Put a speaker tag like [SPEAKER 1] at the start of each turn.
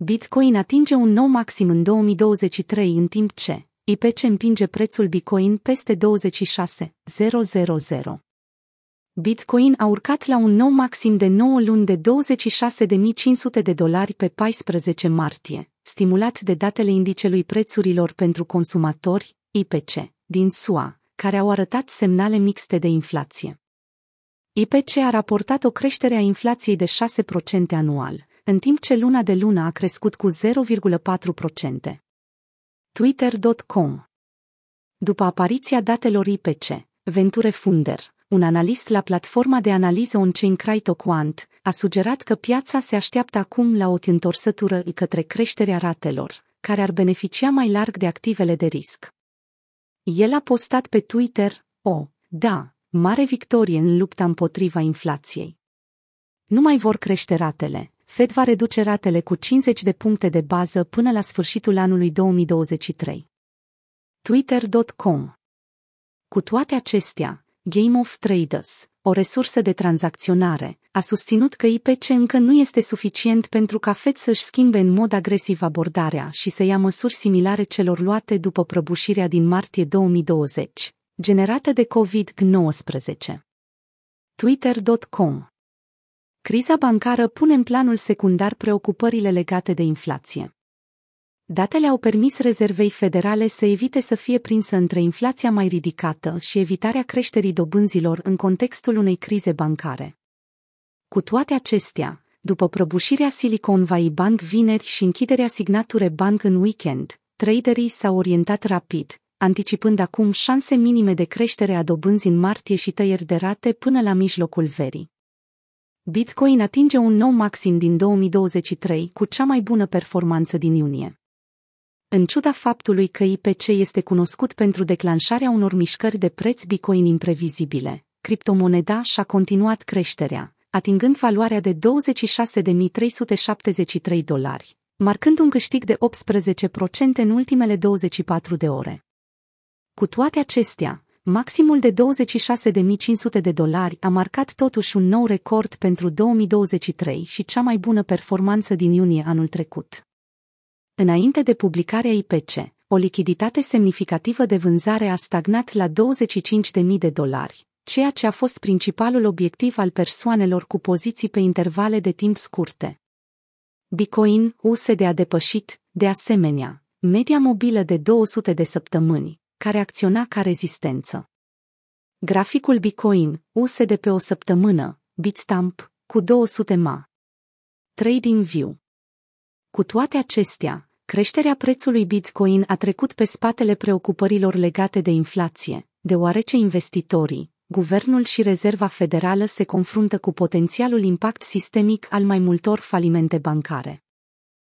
[SPEAKER 1] Bitcoin atinge un nou maxim în 2023 în timp ce IPC împinge prețul Bitcoin peste 26.000. Bitcoin a urcat la un nou maxim de 9 luni de 26.500 de dolari pe 14 martie, stimulat de datele indicelui prețurilor pentru consumatori, IPC, din SUA, care au arătat semnale mixte de inflație. IPC a raportat o creștere a inflației de 6% anual, în timp ce luna de lună a crescut cu 0,4%. Twitter.com După apariția datelor IPC, Venture Funder, un analist la platforma de analiză on-chain CryptoQuant, a sugerat că piața se așteaptă acum la o întorsătură către creșterea ratelor, care ar beneficia mai larg de activele de risc. El a postat pe Twitter, o, da, mare victorie în lupta împotriva inflației. Nu mai vor crește ratele, Fed va reduce ratele cu 50 de puncte de bază până la sfârșitul anului 2023. Twitter.com Cu toate acestea, Game of Traders, o resursă de tranzacționare, a susținut că IPC încă nu este suficient pentru ca Fed să-și schimbe în mod agresiv abordarea și să ia măsuri similare celor luate după prăbușirea din martie 2020, generată de COVID-19. Twitter.com Criza bancară pune în planul secundar preocupările legate de inflație. Datele au permis rezervei federale să evite să fie prinsă între inflația mai ridicată și evitarea creșterii dobânzilor în contextul unei crize bancare. Cu toate acestea, după prăbușirea Silicon Valley Bank vineri și închiderea Signature Bank în weekend, traderii s-au orientat rapid, anticipând acum șanse minime de creștere a dobânzii în martie și tăieri de rate până la mijlocul verii. Bitcoin atinge un nou maxim din 2023 cu cea mai bună performanță din iunie. În ciuda faptului că IPC este cunoscut pentru declanșarea unor mișcări de preț Bitcoin imprevizibile, criptomoneda și-a continuat creșterea, atingând valoarea de 26.373 dolari, marcând un câștig de 18% în ultimele 24 de ore. Cu toate acestea, Maximul de 26.500 de dolari a marcat totuși un nou record pentru 2023 și cea mai bună performanță din iunie anul trecut. Înainte de publicarea IPC, o lichiditate semnificativă de vânzare a stagnat la 25.000 de dolari, ceea ce a fost principalul obiectiv al persoanelor cu poziții pe intervale de timp scurte. Bitcoin USD a depășit, de asemenea, media mobilă de 200 de săptămâni, care acționa ca rezistență. Graficul Bitcoin, USD pe o săptămână, Bitstamp, cu 200 ma. Trading View. Cu toate acestea, creșterea prețului Bitcoin a trecut pe spatele preocupărilor legate de inflație, deoarece investitorii, guvernul și Rezerva Federală se confruntă cu potențialul impact sistemic al mai multor falimente bancare.